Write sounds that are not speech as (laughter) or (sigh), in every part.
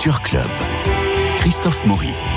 Culture Club. Christophe Maury.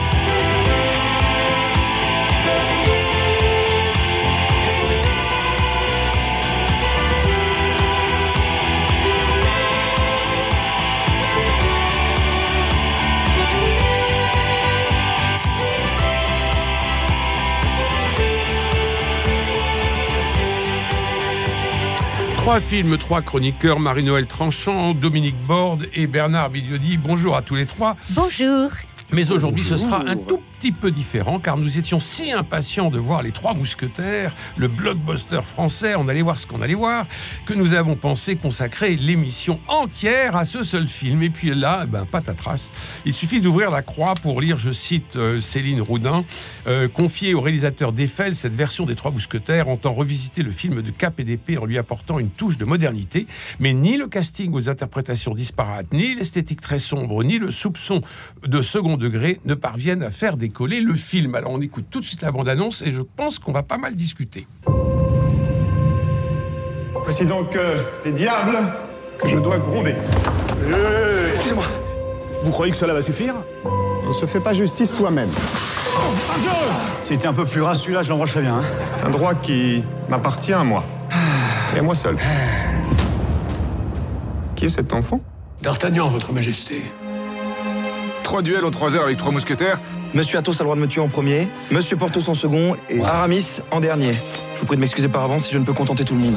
Trois films, trois chroniqueurs, Marie-Noël Tranchant, Dominique Borde et Bernard Bidiodi. Bonjour à tous les trois. Bonjour. Mais aujourd'hui, ce sera un tout petit peu différent car nous étions si impatients de voir les Trois Mousquetaires, le blockbuster français, on allait voir ce qu'on allait voir, que nous avons pensé consacrer l'émission entière à ce seul film. Et puis là, eh ben, patatras, il suffit d'ouvrir la croix pour lire, je cite euh, Céline Roudin, euh, confiée au réalisateur d'Eiffel, cette version des Trois Mousquetaires entend revisiter le film de Cap et d'épée en lui apportant une touche de modernité, mais ni le casting aux interprétations disparates, ni l'esthétique très sombre, ni le soupçon de second degré ne parviennent à faire décoller le film. Alors on écoute tout de suite la bande-annonce et je pense qu'on va pas mal discuter. Voici donc euh, les diables que je dois gronder. Excusez-moi. Vous croyez que cela va suffire? On ne se fait pas justice soi-même. C'était un peu plus ras celui-là, je l'embrancherais bien. hein. Un droit qui m'appartient à moi. Et à moi seul. Qui est cet enfant? D'Artagnan, votre majesté. Trois duels en trois heures avec trois mousquetaires. Monsieur Athos a le droit de me tuer en premier, Monsieur Porthos en second et Aramis en dernier. Je vous prie de m'excuser par avance si je ne peux contenter tout le monde.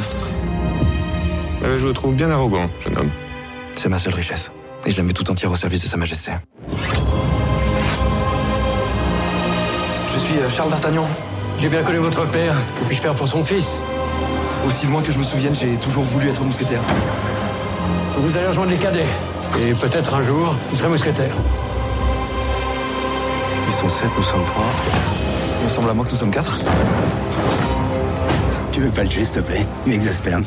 Euh, Je vous trouve bien arrogant, jeune homme. C'est ma seule richesse. Et je la mets tout entière au service de Sa Majesté. Je suis euh, Charles d'Artagnan. J'ai bien connu votre père. Que puis-je faire pour son fils? Aussi loin que je me souvienne, j'ai toujours voulu être mousquetaire. Vous allez rejoindre les cadets. Et peut-être un jour, vous serez mousquetaire. Ils sont sept, nous sommes trois. Il me semble à moi que nous sommes quatre. Tu veux pas le tuer, s'il te plaît? Il m'exaspère.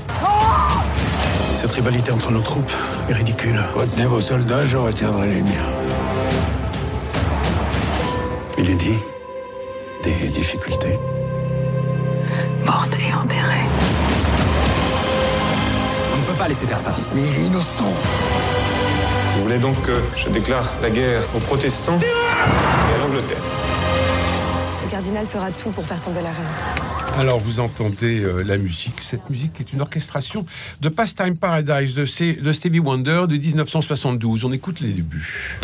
Cette rivalité entre nos troupes est ridicule. Retenez vos soldats, je retiendrai les miens. Il est dit des difficultés. Morte et enterrée. On ne peut pas laisser faire ça. Mais il est innocent. Vous voulez donc que je déclare la guerre aux protestants et à l'Angleterre Le cardinal fera tout pour faire tomber la reine. Alors vous entendez euh, la musique. Cette musique est une orchestration de Pastime Paradise de, C- de Stevie Wonder de 1972. On écoute les débuts.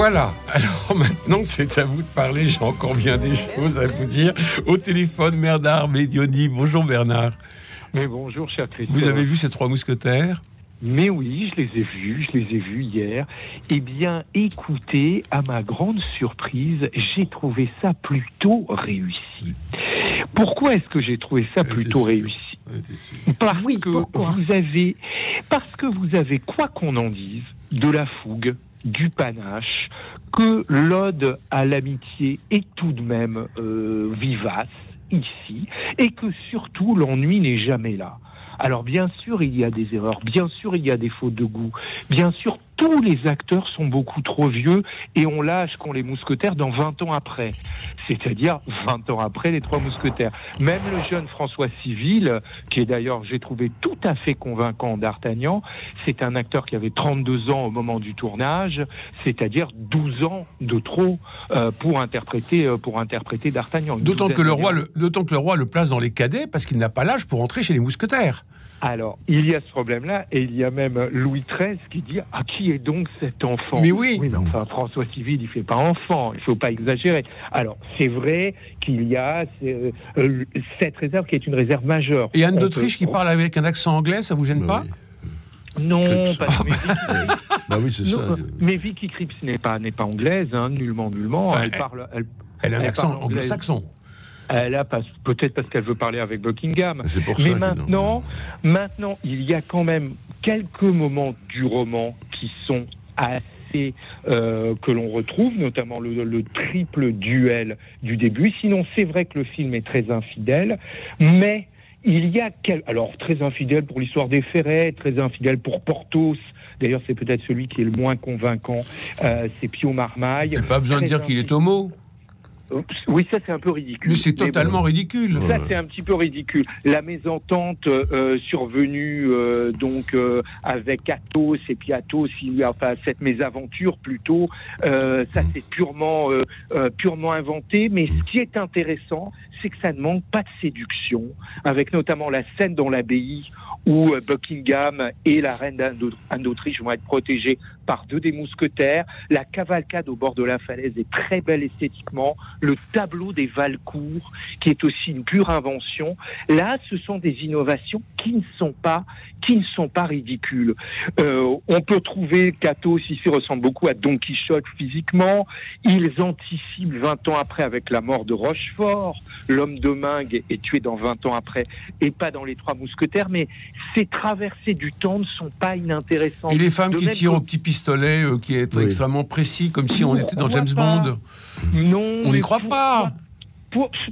Voilà. Alors maintenant, c'est à vous de parler. J'ai encore bien des choses à vous dire. Au téléphone, Bernard Medioni. Bonjour Bernard. Mais bonjour, cher Christophe. Vous avez vu ces trois mousquetaires? Mais oui, je les ai vus, je les ai vus hier. Eh bien, écoutez, à ma grande surprise, j'ai trouvé ça plutôt réussi. Pourquoi est-ce que j'ai trouvé ça plutôt réussi? Parce Oui, que pourquoi? vous avez, parce que vous avez, quoi qu'on en dise, de la fougue, du panache, que l'ode à l'amitié est tout de même euh, vivace ici, et que surtout l'ennui n'est jamais là. Alors bien sûr, il y a des erreurs, bien sûr, il y a des fautes de goût, bien sûr, tous les acteurs sont beaucoup trop vieux et on lâche qu'ont les mousquetaires dans 20 ans après, c'est-à-dire 20 ans après les trois mousquetaires. Même le jeune François Civil, qui est d'ailleurs, j'ai trouvé tout à fait convaincant d'Artagnan, c'est un acteur qui avait 32 ans au moment du tournage, c'est-à-dire 12 ans de trop euh, pour interpréter euh, pour interpréter d'Artagnan. D'autant que, le d'années roi le, d'autant que le roi le place dans les cadets parce qu'il n'a pas l'âge pour entrer chez les mousquetaires. Alors, il y a ce problème-là, et il y a même Louis XIII qui dit Ah, qui est donc cet enfant? Mais oui. mais enfin, François Civil, il fait pas enfant, il faut pas exagérer. Alors, c'est vrai qu'il y a euh, cette réserve qui est une réserve majeure. Et Anne d'Autriche peut- qui parle avec un accent anglais, ça vous gêne pas? Non, Bah oui, c'est non, ça. mais Vicky Cripps n'est pas, n'est pas anglaise, hein, nullement, nullement. Enfin, elle elle- parle, elle, Elle a un Elle accent anglo-saxon. Elle a peut-être parce qu'elle veut parler avec Buckingham. Pour ça. Mais qu'il- maintenant, maintenant, il y a quand même quelques moments du roman qui sont assez euh, que l'on retrouve, notamment le, le triple duel du début. Sinon, c'est vrai que le film est très infidèle, mais il y a quel... alors très infidèle pour l'histoire des Ferrets, très infidèle pour Porthos. D'ailleurs, c'est peut-être celui qui est le moins convaincant. Euh, c'est Pio Marmaille. Pas besoin de dire qu'il est homo. Oui, ça c'est un peu ridicule. Mais c'est totalement ridicule. Ça c'est un petit peu ridicule. La mésentente euh, survenue euh, donc euh, avec Athos et puis Athos, il, enfin cette mésaventure plutôt, ça c'est purement purement inventé. Mais ce qui est intéressant, c'est que ça ne manque pas de séduction, avec notamment la scène dans l'abbaye où Buckingham et la reine d'Anne d'Autriche vont être protégés par deux des mousquetaires. La cavalcade au bord de la falaise est très belle esthétiquement. Le tableau des Valcourt, qui est aussi une pure invention. Là, ce sont des innovations qui ne sont pas qui ne sont pas ridicules. Euh, on peut trouver qu'Athos ici ressemble beaucoup à Don Quichotte physiquement. Ils anticipent 20 ans après avec la mort de Rochefort. L'homme de Mingue est tué dans 20 ans après et pas dans les Trois Mousquetaires. Mais ces traversées du temps ne sont pas inintéressantes. Et les femmes qui tirent au petit pistolet, euh, qui est extrêmement précis, comme si on, était dans James Bond. Non. On n'y croit pas.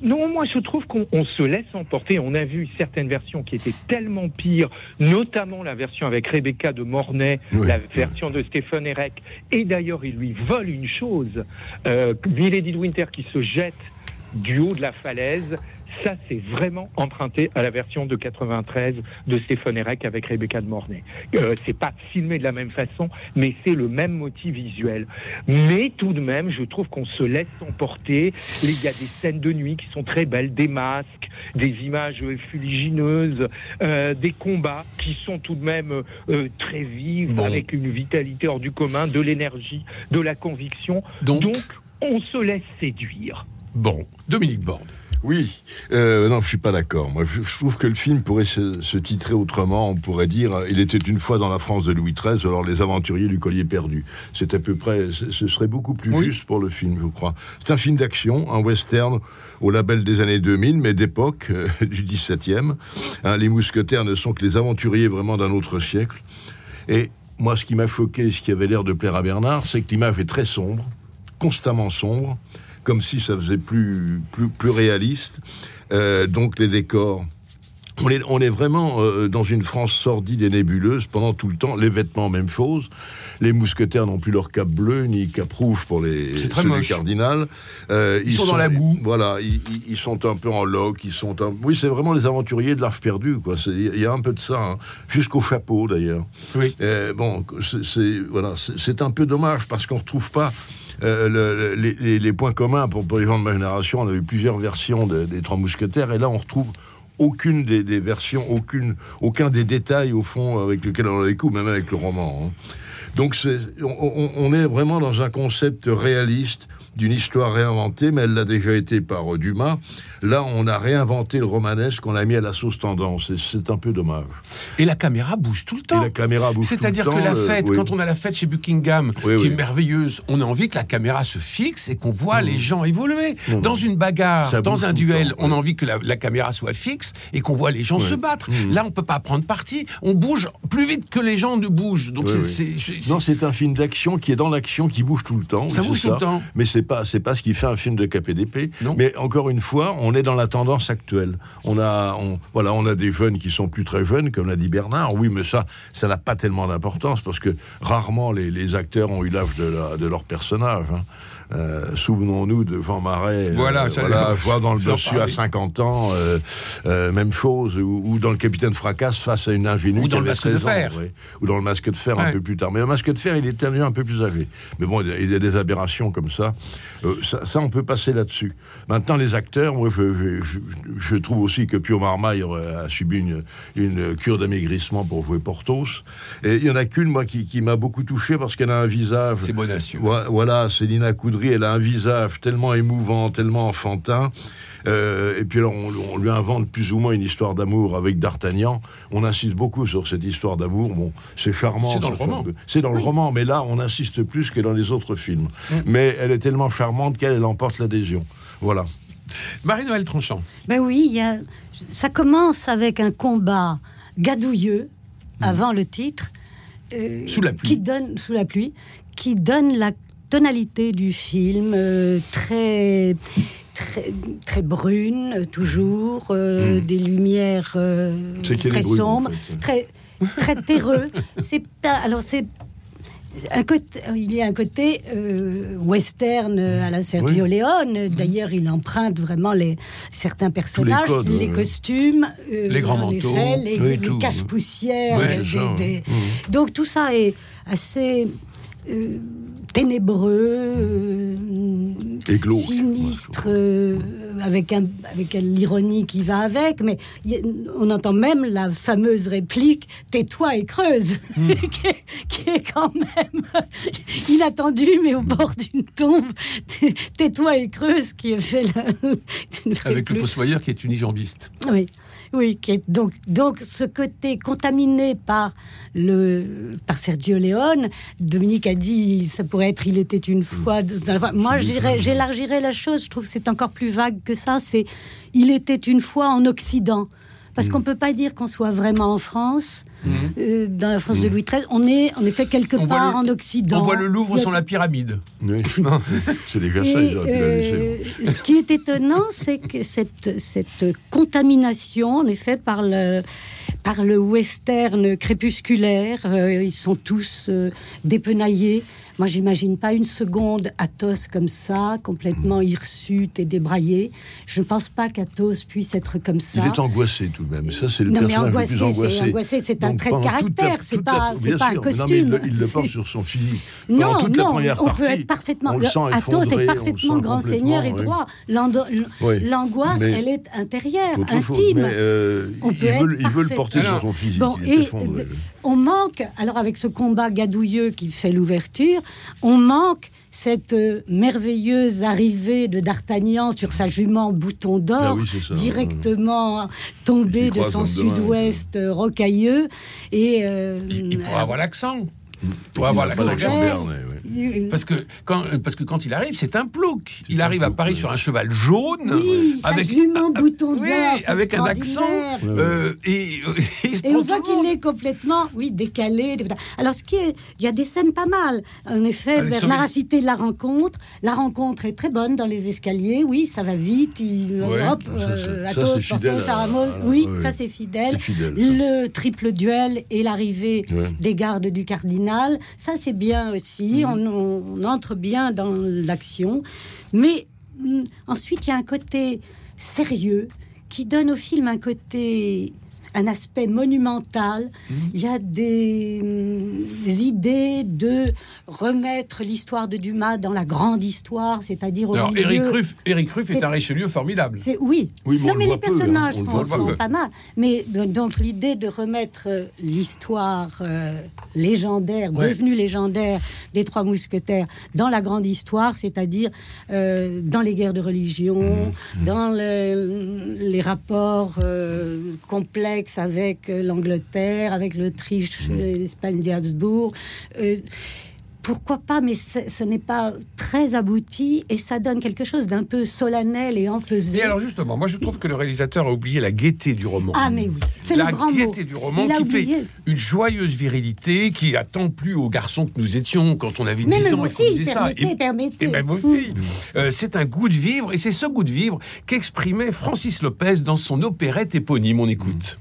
non, moi je trouve qu'on se laisse emporter. On a vu certaines versions qui étaient tellement pires, notamment la version avec Rebecca de Mornay, la version de Stephen Erek. Et d'ailleurs, il lui vole une chose. Euh, Milady de Winter qui se jette du haut de la falaise ça, c'est vraiment emprunté à la version de 93 de Stéphane Erek avec Rebecca de Mornay. Euh, c'est pas filmé de la même façon, mais c'est le même motif visuel. Mais tout de même, je trouve qu'on se laisse emporter. Il y a des scènes de nuit qui sont très belles, des masques, des images fuligineuses, euh, des combats qui sont tout de même euh, très vifs, avec une vitalité hors du commun, de l'énergie, de la conviction. Donc, Donc on se laisse séduire. Bon, Dominique Borde. Oui, euh, non, je suis pas d'accord. Moi, je, trouve que le film pourrait se, titrer autrement. On pourrait dire, euh, il était une fois dans la France de Louis XIII, alors les aventuriers du collier perdu. C'est à peu près, ce serait beaucoup plus juste pour le film, je crois. C'est un film d'action, un western au label des années 2000, mais d'époque, euh, (laughs) du 17e. Hein, les mousquetaires ne sont que les aventuriers vraiment d'un autre siècle. Et moi, ce qui m'a choqué, ce qui avait l'air de plaire à Bernard, c'est que l'image est très sombre, constamment sombre comme si ça faisait plus, plus, plus réaliste. Euh, donc les décors. On est, on est vraiment euh, dans une France sordide et nébuleuse pendant tout le temps. Les vêtements, même chose. Les mousquetaires n'ont plus leur cap bleu ni cap rouge pour les, ceux. Euh, ils, sont, dans la boue. Voilà, ils, sont un peu en loc. Ils sont Oui, c'est vraiment les aventuriers de l'art perdu. Il y a un peu de ça, hein. jusqu'au chapeau d'ailleurs. Oui. bon, c'est voilà, c'est un peu dommage parce qu'on retrouve pas euh, les, points communs pour, les gens de ma génération. On a eu plusieurs versions des Trois Mousquetaires, et là, on retrouve aucune des, versions, aucune, aucun des détails, au fond, avec lesquels on a coups, même avec le roman. Hein. Donc, on, est vraiment dans un concept réaliste d'une histoire réinventée, mais elle l'a déjà été par euh, Dumas. Là, on a réinventé le romanesque, on l'a mis à la sauce tendance, et c'est un peu dommage. Et la caméra bouge tout le temps. Et la caméra bouge tout le temps. C'est-à-dire que la fête, quand on a la fête chez Buckingham, qui est merveilleuse, on a envie que la caméra se fixe et qu'on voit les mmh. gens évoluer. dans une bagarre, dans un duel, on a envie que la, caméra soit fixe et qu'on voit les gens se battre. Mmh. Là, on peut pas prendre parti. On bouge plus vite que les gens ne bougent. Donc c'est, non, c'est un film d'action qui est dans l'action, qui bouge tout le temps. Ça bouge tout le temps. Mais c'est pas, c'est pas ce qui fait un film de KPDP. Mais encore une fois, on est dans la tendance actuelle. On a, on, voilà, on a des jeunes qui sont plus très jeunes, comme l'a dit Bernard. Oui, mais ça, ça n'a pas tellement d'importance parce que rarement les, acteurs ont eu l'âge de, de, leur personnage. Hein. Euh, souvenons-nous de Jean Marais, voilà, euh, voilà voir dans le dessus à 50 ans, euh, même chose, ou, dans le Capitaine Fracasse face à une ingénue ou dans le masque de fer, ou dans le masque de fer un peu plus tard. Mais le masque de fer, il est un peu plus âgé. Mais bon, il y a des aberrations comme ça. ça, on peut passer là-dessus. Maintenant, les acteurs, moi, je, trouve aussi que Pio Marmaille a subi une, une cure d'amaigrissement pour jouer Portos. Et il y en a qu'une, moi, qui, qui m'a beaucoup touché parce qu'elle a un visage. C'est Bonacieux. Voilà, Célina Elle a un visage tellement émouvant, tellement enfantin. Euh, et puis alors, on, lui invente plus ou moins une histoire d'amour avec D'Artagnan. On insiste beaucoup sur cette histoire d'amour. Bon, c'est charmant. C'est dans le roman. C'est dans le roman, mais là, on insiste plus que dans les autres films. Mm. Mais elle est tellement charmante qu'elle emporte l'adhésion. Voilà. Marie-Noël Tranchant. Ben oui, y a... ça commence avec un combat gadouilleux mm. avant le titre. Euh, sous la pluie. Qui donne, sous la pluie, qui donne la tonalité du film, euh, très très, très brune, toujours, euh, des lumières euh, très en sombres, fait. très, très terreux. (laughs) C'est pas. Alors, c'est. Un côté, il y a un côté euh, western à la Sergio Leone. D'ailleurs, il emprunte vraiment les, certains personnages, codes, les costumes, euh, Les grands manteaux. effet, les, Oui, des- ça, des- ouais. Donc tout ça est assez euh, ténébreux, euh, Et glauque. sinistre, euh, avec, un, avec l'ironie qui va avec, mais y on entend même la fameuse réplique « tais-toi et creuse Hmm. (laughs) qui, est, qui est quand même (laughs) inattendue, mais au bord d'une tombe. « Tais-toi et creuse » qui est fait la, (laughs) Avec le fossoyeur qui est unijambiste. Oui, oui. qui est donc, donc ce côté contaminé par le par Sergio Leone, Dominique a dit ça pourrait être il était une fois. Moi, j'élargirais la chose. Je trouve que c'est encore plus vague que ça. C'est il était une fois en Occident. Parce qu'on peut pas dire qu'on soit vraiment en France, euh, dans la France de Louis XIII. On est en effet quelque On part le- en Occident. On voit le Louvre a- sans la pyramide. Oui. (laughs) c'est Versailles, laisser. euh, ce qui est étonnant, c'est que cette, cette contamination, en effet, par le, par le western crépusculaire, euh, ils sont tous euh, dépenaillés. Moi, j'imagine pas une seconde Athos comme ça, complètement hirsute et débraillé. Je ne pense pas qu'Athos puisse être comme ça. Il est angoissé tout de même. Ça, c'est le Non, mais personnage angoissé, le plus c'est angoissé. angoissé, c'est un trait de caractère, c'est pas- un non, mais costume. il, le- porte sur son physique. Non, non, on peut être parfaitement. Athos est parfaitement grand seigneur et droit. L'angoisse, elle est intérieure, intime. On il, peut veut, être il veut le porter sur son physique. Et on manque, alors avec ce combat gadouilleux qui fait l'ouverture, on manque cette euh, merveilleuse arrivée de D'Artagnan sur sa jument bouton d'or, Ah oui, directement tombée de son sud-ouest euh, rocailleux. Et, euh, Il, il pourra avoir l'accent. Il Il pourra avoir l'accent Parce que, quand, euh, parce que quand il arrive, c'est un plouc. Il arrive à Paris ouais. sur un cheval jaune, Oui, avec, jument bouton d'or, oui, avec un accent, euh, et, euh, (laughs) il se Et on voit qu'il est complètement, oui, décalé. Alors, ce qui est, il y a des scènes pas mal. En effet, Allez, Bernard sauver- a cité la rencontre. La rencontre est très bonne dans les escaliers. Oui, ça va vite. Il, Ouais, hop, euh, ça, à- à- Oui, ouais, ça c'est fidèle. C'est fidèle, ça. Le triple duel et l'arrivée Ouais. des gardes du cardinal, ça c'est bien aussi. Mhm. On, on entre bien dans l'action. Mais hum, ensuite, il y a un côté sérieux qui donne au film un côté un aspect monumental. Mhm. Il y a des, hum, des idées de remettre l'histoire de Dumas dans la grande histoire, c'est-à-dire au Alors, milieu. Eric Ruff, Eric Ruff est... Un Richelieu formidable. C'est oui. Oui, mais on non, mais les peu, hein. personnages sont, pas mal. Mais donc, l'idée de remettre euh, l'histoire euh, légendaire, Ouais. devenue légendaire des Trois Mousquetaires dans la grande histoire, c'est-à-dire euh, dans les guerres de religion, Mmh. dans le- les rapports euh, complexes avec euh, l'Angleterre, avec l'Autriche, Mmh. euh, l'Espagne des Habsbourg. Euh, pourquoi pas, mais ce n'est pas très abouti et ça donne quelque chose d'un peu solennel et empesé. Et alors justement, moi je trouve que le réalisateur a oublié la gaieté du roman. Ah, mais oui, c'est la le grand mot. gaieté du roman Il qui fait une joyeuse virilité qui a tant plu aux garçons que nous étions quand on avait 10 Même ans et qu'on filles, faisait ça. permettez, Et- permettez. et même Mm. filles. Euh, c'est un goût de vivre, et c'est ce goût de vivre qu'exprimait Francis Lopez dans son opérette éponyme. On écoute.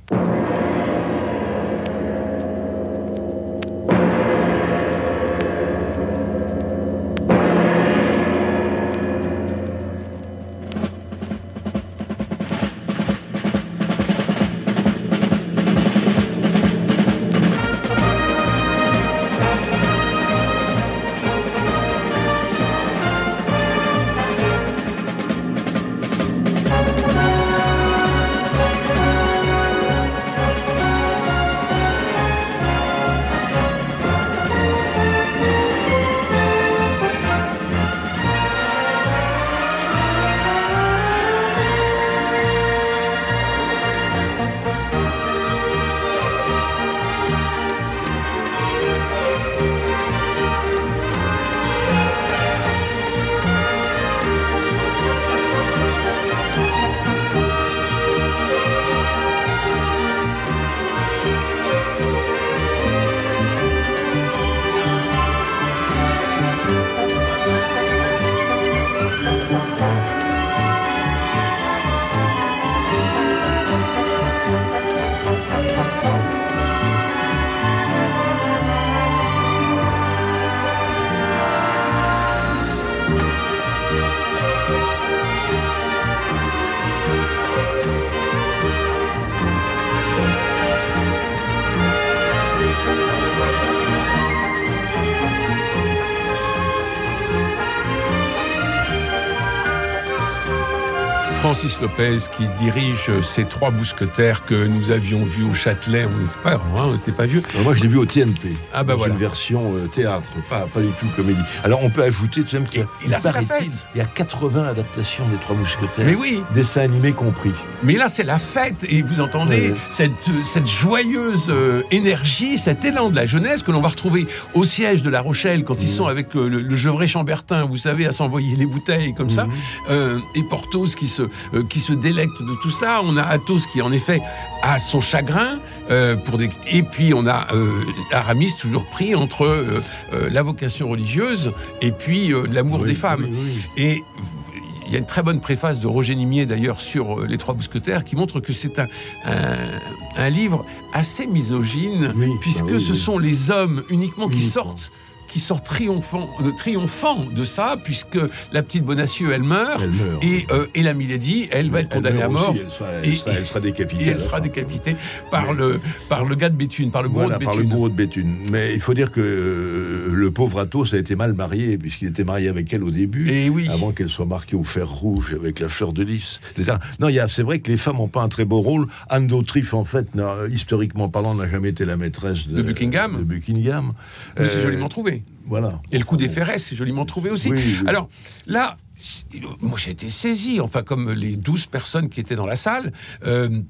Francis Lopez qui dirige ces trois mousquetaires que nous avions vus au Châtelet. On n'était pas, on n'était pas vieux. Alors moi, je l'ai vu au TNP. Ah bah voilà. Une version euh, théâtre, pas, pas du tout comédie. Alors on peut ajouter tout de même qu'il y a, Et là, c'est la paraît-il, fête. il y a 80 adaptations des Trois Mousquetaires. Mais oui. Dessins animés compris. Mais là, c'est la fête et vous entendez cette, cette joyeuse euh, énergie, cet élan de la jeunesse que l'on va retrouver au siège de La Rochelle quand ils sont avec euh, le, le Gevrey Chambertin, vous savez, à s'envoyer les bouteilles comme ça, Euh, et Porthos qui se, euh, qui se délecte de tout ça. On a Athos qui, en effet, a son chagrin. euh, pour des... Et puis, on a euh, Aramis toujours pris entre la vocation religieuse et puis l'amour Oui, des femmes. oui, oui. Et il y a une très bonne préface de Roger Nimier d'ailleurs sur Les Trois Mousquetaires qui montre que c'est un, un, un livre assez misogyne Oui, puisque bah oui, ce oui. sont les hommes uniquement qui sortent qui triomphant, euh, triomphant de ça puisque la petite Bonacieux elle meurt Elle meurt. et, euh, et la Milady elle va être Elle condamnée à mort aussi, elle, sera, elle, Et- sera, elle sera décapitée. et elle sera décapitée par, Mais- le, par le gars de Béthune, par le bourreau Voilà, de par le Béthune. bourreau de Béthune. Mais il faut dire que euh, le pauvre Athos a été mal marié, puisqu'il était marié avec elle au début, Et oui. avant qu'elle soit marquée au fer rouge avec la fleur de lys. etc. Non, c'est vrai que les femmes n'ont pas un très beau rôle. Anne d'Autriche, en fait, historiquement parlant, n'a jamais été la maîtresse de, De Buckingham. de Buckingham. C'est joliment trouvé. Voilà. Et le coup des ferrets, c'est joliment trouvé aussi. Oui, oui. Alors là, moi j'ai été saisi, enfin comme les 12 personnes qui étaient dans la salle, euh,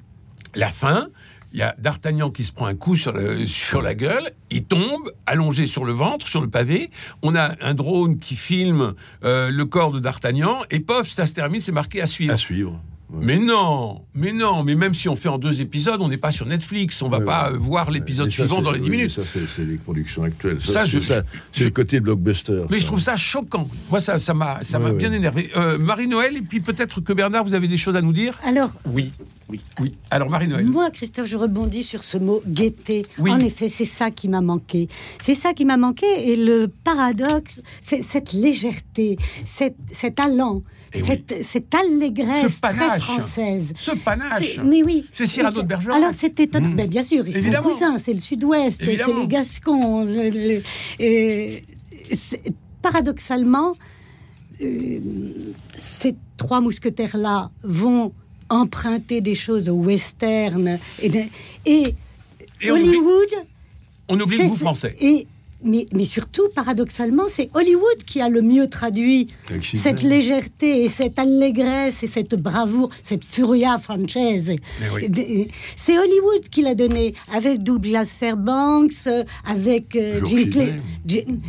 la fin. Il y a D'Artagnan qui se prend un coup sur, le- sur la gueule, il tombe, allongé sur le ventre, sur le pavé. On a un drone qui filme euh, le corps de D'Artagnan, et pof, ça se termine, c'est marqué à suivre. À suivre. Ouais. Mais non, mais non, mais même si on fait en deux épisodes, on n'est pas sur Netflix, on va Ouais, pas ouais. euh, voir l'épisode suivant dans les 10 oui, minutes. Ça, c'est les productions actuelles. Ça, c'est ça, je- c'est le côté blockbuster. Mais je trouve ça choquant. Moi, ça, ça m'a, ça m'a Ouais, bien énervé. Euh, Marie-Noël, et puis peut-être que Bernard, vous avez des choses à nous dire? Alors, Oui, oui. Oui. Alors, Marie-Noël. Moi, Christophe, je rebondis sur ce mot gaieté. Oui. En effet, c'est ça qui m'a manqué. C'est ça qui m'a manqué. Et le paradoxe, c'est cette légèreté, cet, cet allant, Eh oui. cette, allégresse Ce très panache. française. Ce panache. C'est- Mais oui. C'est Cyrano de Bergerac. Alors, c'est étonnant. Mmh. Ben, bien sûr, ils Évidemment. sont cousins. C'est le sud-ouest, c'est les Gascons. et paradoxalement, euh, ces trois mousquetaires-là vont emprunter des choses au western et, de- et Et on oublie- Hollywood. On oublie le goût français. Et, mais, mais surtout, paradoxalement, c'est Hollywood qui a le mieux traduit cette légèreté et cette allégresse et cette bravoure, cette furia française. Oui. C'est Hollywood qui l'a donné, avec Douglas Fairbanks, euh, avec euh. Gene-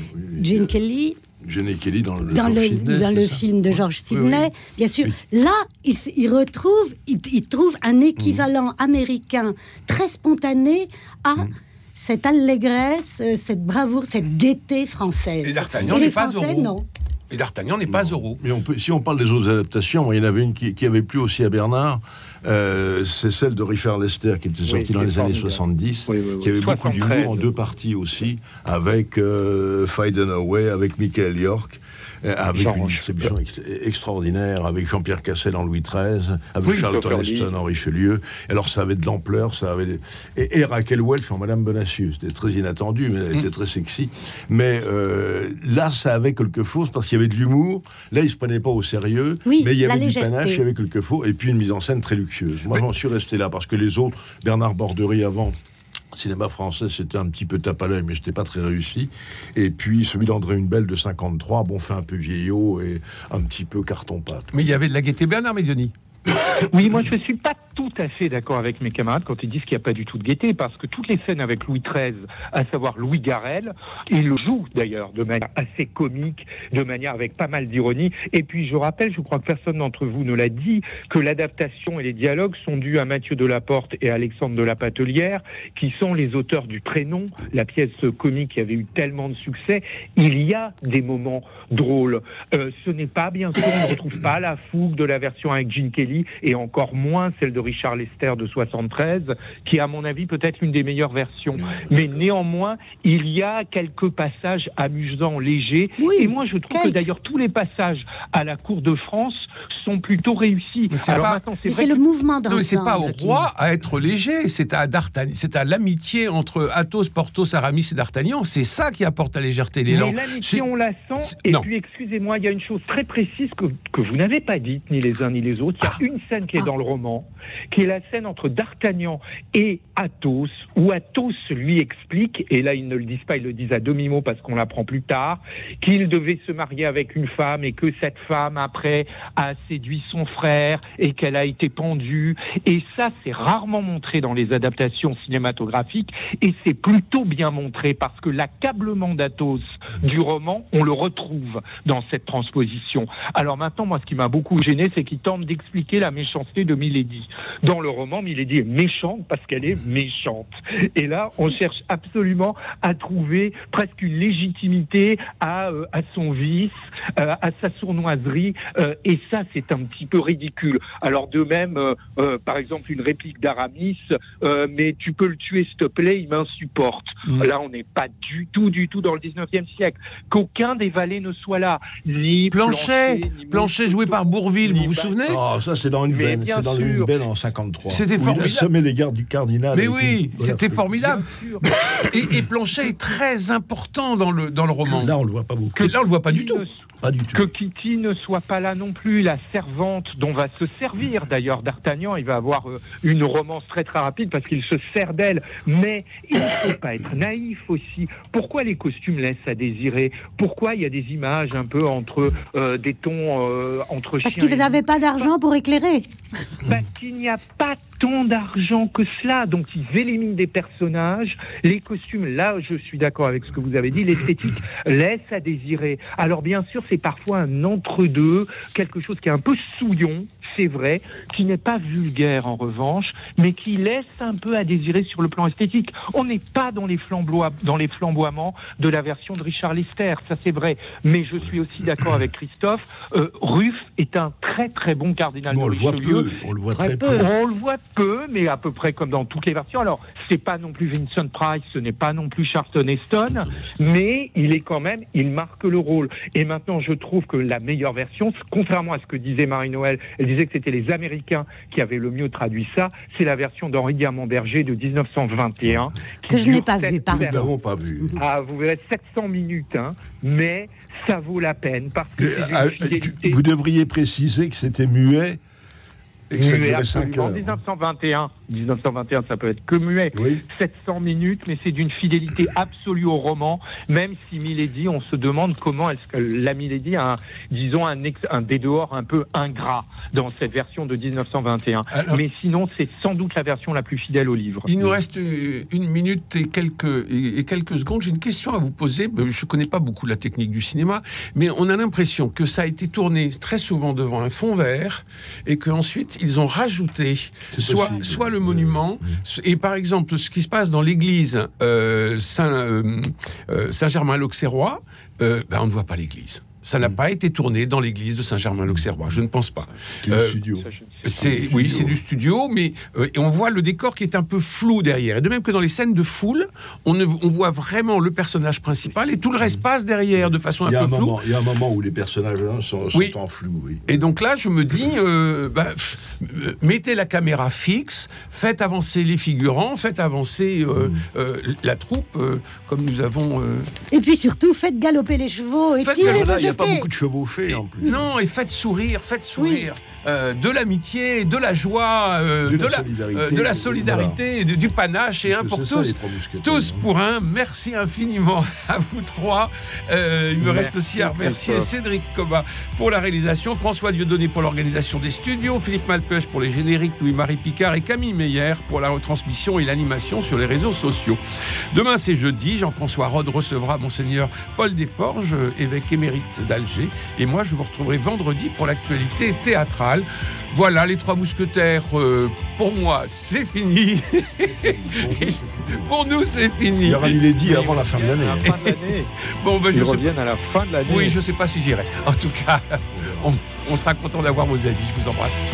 Gene Kelly, Jenny Kelly dans le, dans le, Sidney, dans c'est le ça film de. George Sidney, oui. bien sûr. Oui. Là, il, retrouve, il, il trouve un équivalent américain très spontané à Mm. cette allégresse, euh, cette bravoure, cette gaieté française. Et D'Artagnan n'est les pas Français, non. Et D'Artagnan n'est pas Zorro. Mais on peut, si on parle des autres adaptations, il y en avait une qui, qui avait plu aussi à Bernard. euh, c'est celle de Richard Lester qui était sortie dans les années formidable. 70, Oui, oui, oui. qui avait beaucoup 73. d'humour en deux parties aussi, avec euh, Faye Dunaway, avec Michael York. euh, Avec Jean une distribution ex- extraordinaire, avec Jean-Pierre Cassel en Louis XIII, avec Oui, Charlton. Heston en Richelieu. Alors ça avait de l'ampleur, ça avait et, et Raquel Welch en Madame Bonacieux. C'était très inattendu, mais elle Mm. était très sexy. Mais euh, là, ça avait quelque chose parce qu'il y avait de l'humour. Là, il se prenait pas au sérieux, Oui, mais il y avait du panache, il y avait quelque chose, et puis une mise en scène très luxueuse. Moi, Oui. j'en suis resté là parce que les autres, Bernard Borderie avant. Cinéma français, c'était un petit peu tape à l'œil, mais j'étais pas très réussi. Et puis celui d'André Hunebelle de 53, bon, fait un peu vieillot et un petit peu carton-pâte. Mais il y avait de la gaieté Bernard Médioni. (coughs) Oui, moi je ne suis pas tout à fait d'accord avec mes camarades quand ils disent qu'il n'y a pas du tout de gaieté, parce que toutes les scènes avec Louis XIII, à savoir Louis Garrel, il joue d'ailleurs de manière assez comique, de manière avec pas mal d'ironie. Et puis je rappelle, je crois que personne d'entre vous ne l'a dit, que l'adaptation et les dialogues sont dus à Mathieu Delaporte et Alexandre de la Patelière, qui sont les auteurs du prénom, la pièce comique qui avait eu tellement de succès. Il y a des moments drôles. Euh, ce n'est pas, bien sûr, on ne retrouve pas la fougue de la version avec Gene Kelly, et et encore moins celle de Richard Lester de 73, qui est à mon avis peut-être l'une des meilleures versions. Mais néanmoins, il y a quelques passages amusants, légers. et moi, je trouve que d'ailleurs tous les passages à la cour de France sont plutôt réussis. C'est le mouvement d'ensemble. C'est pas au roi à être léger, c'est à D'Artagnan, c'est à l'amitié entre Athos, Porthos, Aramis et D'Artagnan. C'est ça qui apporte la légèreté, l'élan. Mais l'amitié, on la sent. Et puis, excusez-moi, il y a une chose très précise que, que vous n'avez pas dite, ni les uns ni les autres. Il y a ah. Une scène qui est ah. dans le roman, qui est la scène entre D'Artagnan et Athos, où Athos lui explique, et là ils ne le disent pas, ils le disent à demi-mot parce qu'on l'apprend plus tard, qu'il devait se marier avec une femme et que cette femme, après, a séduit son frère et qu'elle a été pendue. Et ça, c'est rarement montré dans les adaptations cinématographiques et c'est plutôt bien montré parce que l'accablement d'Athos du roman, on le retrouve dans cette transposition. Alors maintenant, moi, ce qui m'a beaucoup gêné, c'est qu'il tente d'expliquer la méchanceté de Milady. Dans le roman, Milady est méchante parce qu'elle est méchante. Et là, on cherche absolument à trouver presque une légitimité à, euh, à son vice, euh, à sa sournoiserie, euh, et ça, c'est un petit peu ridicule. Alors de même, par exemple, une réplique d'Aramis, mais tu peux le tuer, s'il te plaît, il m'insupporte. Mm. Là, on n'est pas du tout, du tout dans le 19e siècle. Qu'aucun des valets ne soit là, ni Planchet, Planchet, joué par Bourville, vous vous souvenez? Oh, ça, c'est dans une benne, c'est dans une benne en 53. C'était formidable. Il a semé les gardes du cardinal. Mais oui, c'était formidable. Et, Planchet est très important dans le, dans le roman. Là, on le voit pas beaucoup. Là, on le voit pas du tout. Que Kitty ne soit pas là non plus, la servante dont va se servir d'ailleurs D'Artagnan. Il va avoir euh, une romance très très rapide parce qu'il se sert d'elle. Mais il ne faut pas être naïf aussi. Pourquoi les costumes laissent à désirer? Pourquoi il y a des images un peu entre euh, des tons euh, entre Parce qu'ils n'avaient pas d'argent pour Parce qu'il n'y a pas tant d'argent que cela. Donc ils éliminent des personnages. Les costumes, là je suis d'accord avec ce que vous avez dit, l'esthétique laisse à désirer. Alors bien sûr, c'est parfois un entre-deux, quelque chose qui est un peu souillon, c'est vrai, qui n'est pas vulgaire en revanche, mais qui laisse un peu à désirer sur le plan esthétique. On n'est pas dans les, flamboiements, dans les flamboiements de la version de Richard Lester, ça c'est vrai. Mais je suis aussi d'accord avec Christophe, euh, Ruff est un très très bon cardinal on le voit peu, on le voit très, peu. On le voit peu, mais à peu près comme dans toutes les versions. Alors, c'est pas non plus Vincent Price, ce n'est pas non plus Charlton Heston, mais il est quand même, il marque le rôle. Et maintenant, je trouve que la meilleure version, contrairement à ce que disait Marie-Noël, elle disait que c'était les Américains qui avaient le mieux traduit ça, c'est la version d'Henri Diamant-Berger de 1921. Que je n'ai pas vu, pardon. Nous n'avons pas vu. Ah, vous verrez 700 minutes, hein, mais ça vaut la peine parce que. Ah, vous devriez préciser que c'était muet et que ça durait 5 heures. 1921, 1921, ça peut être que muet. 700 minutes, mais c'est d'une fidélité absolue au roman. Même si Milady, on se demande comment est-ce que la Milady a, un, disons, un, un des dehors un peu ingrat dans cette version de 1921. mais sinon, c'est sans doute la version la plus fidèle au livre. Il nous reste euh, une minute et quelques, et quelques secondes. J'ai une question à vous poser. Euh, je ne connais pas beaucoup la technique du cinéma, mais on a l'impression que ça a été tourné très souvent devant un fond vert et qu'ensuite ils ont rajouté soit, soit le monument. Et par exemple, ce qui se passe dans l'église euh, Saint, euh, euh, Saint-Germain-l'Auxerrois, ben, on ne voit pas l'église. Ça n'a mm. pas été tourné dans l'église de Saint-Germain-l'Auxerrois, je ne pense pas. studio. C'est oui, c'est du studio, mais euh, et on voit le décor qui est un peu flou derrière. Et de même que dans les scènes de foule, on, ne, on voit vraiment le personnage principal et tout le reste passe derrière de façon un, peu floue. il y a un moment où les personnages hein, sont, en flou. Oui. Et donc là, je me dis, euh, bah, euh, mettez la caméra fixe, faites avancer les figurants, faites avancer mm. la troupe, comme nous avons. Et puis surtout, faites galoper les chevaux et tirez a pas beaucoup de chevaux faits en plus. Non, et faites sourire, faites sourire de l'amitié de la joie, euh, de, la, solidarité, du panache et un pour tous. tous pour un. Merci infiniment (laughs) à vous trois. Euh, il me reste aussi à remercier Cédric Coba pour la réalisation, François Dieudonné pour l'organisation des studios, Philippe Malpeuch pour les génériques, Louis-Marie Picard et Camille Meyer pour la retransmission et l'animation sur les réseaux sociaux. Demain, c'est jeudi. Jean-François Rode recevra Monseigneur Paul Desforges, évêque émérite d'Alger. Et moi, je vous retrouverai vendredi pour l'actualité théâtrale. Voilà, les trois mousquetaires, euh, pour moi, c'est fini. (laughs) pour nous, c'est fini. Il y aura dit avant la fin de l'année. (laughs) bon, ben, Ils reviennent à la fin de l'année. Oui, je ne sais pas si j'irai. En tout cas. (laughs) on, on sera content d'avoir vos avis. Je vous embrasse.